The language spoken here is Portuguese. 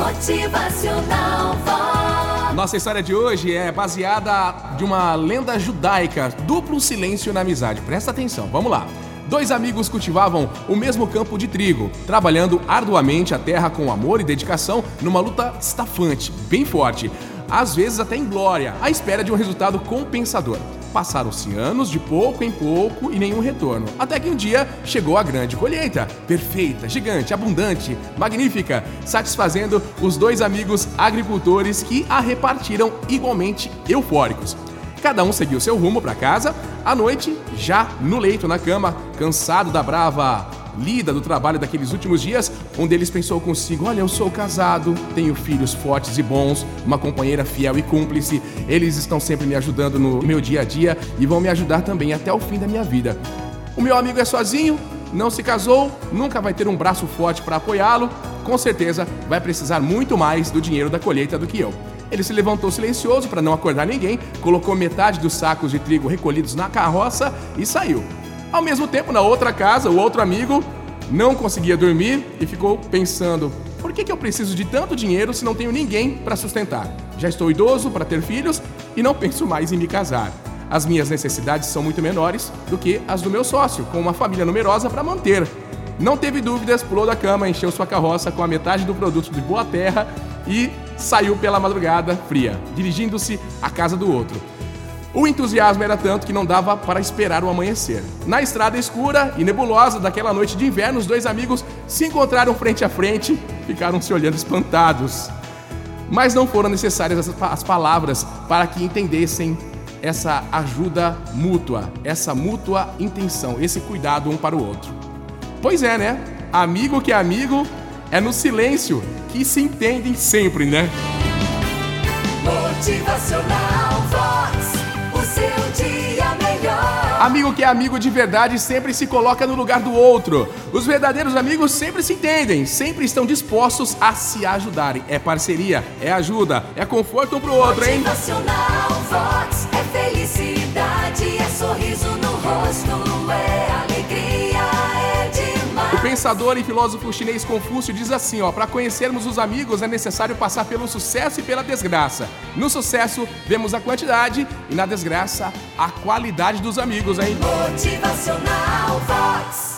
Motivacional Vox. Nossa história de hoje é baseada de uma lenda judaica, duplo silêncio na amizade. Presta atenção, vamos lá. Dois amigos cultivavam o mesmo campo de trigo, trabalhando arduamente a terra com amor e dedicação numa luta estafante, bem forte, às vezes até em glória, à espera de um resultado compensador. Passaram-se anos de pouco em pouco e nenhum retorno, até que um dia chegou a grande colheita, perfeita, gigante, abundante, magnífica, satisfazendo os dois amigos agricultores que a repartiram igualmente eufóricos. Cada um seguiu seu rumo para casa. À noite, já no leito, na cama, cansado da brava lida do trabalho daqueles últimos dias, um deles pensou consigo: Olha, eu sou casado, tenho filhos fortes e bons, uma companheira fiel e cúmplice. Eles estão sempre me ajudando no meu dia a dia e vão me ajudar também até o fim da minha vida. O meu amigo é sozinho, não se casou, nunca vai ter um braço forte para apoiá-lo, com certeza vai precisar muito mais do dinheiro da colheita do que eu. Ele se levantou silencioso para não acordar ninguém, colocou metade dos sacos de trigo recolhidos na carroça e saiu. Ao mesmo tempo, na outra casa, o outro amigo não conseguia dormir e ficou pensando: por que, que eu preciso de tanto dinheiro se não tenho ninguém para sustentar? Já estou idoso para ter filhos e não penso mais em me casar. As minhas necessidades são muito menores do que as do meu sócio, com uma família numerosa para manter. Não teve dúvidas, pulou da cama, encheu sua carroça com a metade do produto de boa terra e saiu pela madrugada fria, dirigindo-se à casa do outro. O entusiasmo era tanto que não dava para esperar o amanhecer. Na estrada escura e nebulosa daquela noite de inverno, os dois amigos se encontraram frente a frente, ficaram se olhando espantados. Mas não foram necessárias as palavras para que entendessem essa ajuda mútua, essa mútua intenção, esse cuidado um para o outro. Pois é, né? Amigo que é amigo é no silêncio que se entendem sempre, né? Motivacional Amigo que é amigo de verdade sempre se coloca no lugar do outro. Os verdadeiros amigos sempre se entendem, sempre estão dispostos a se ajudarem. É parceria, é ajuda, é conforto um pro outro, hein? Vox. Pensador e filósofo chinês Confúcio diz assim, ó, para conhecermos os amigos é necessário passar pelo sucesso e pela desgraça. No sucesso vemos a quantidade e na desgraça a qualidade dos amigos, hein? Motivacional Vox.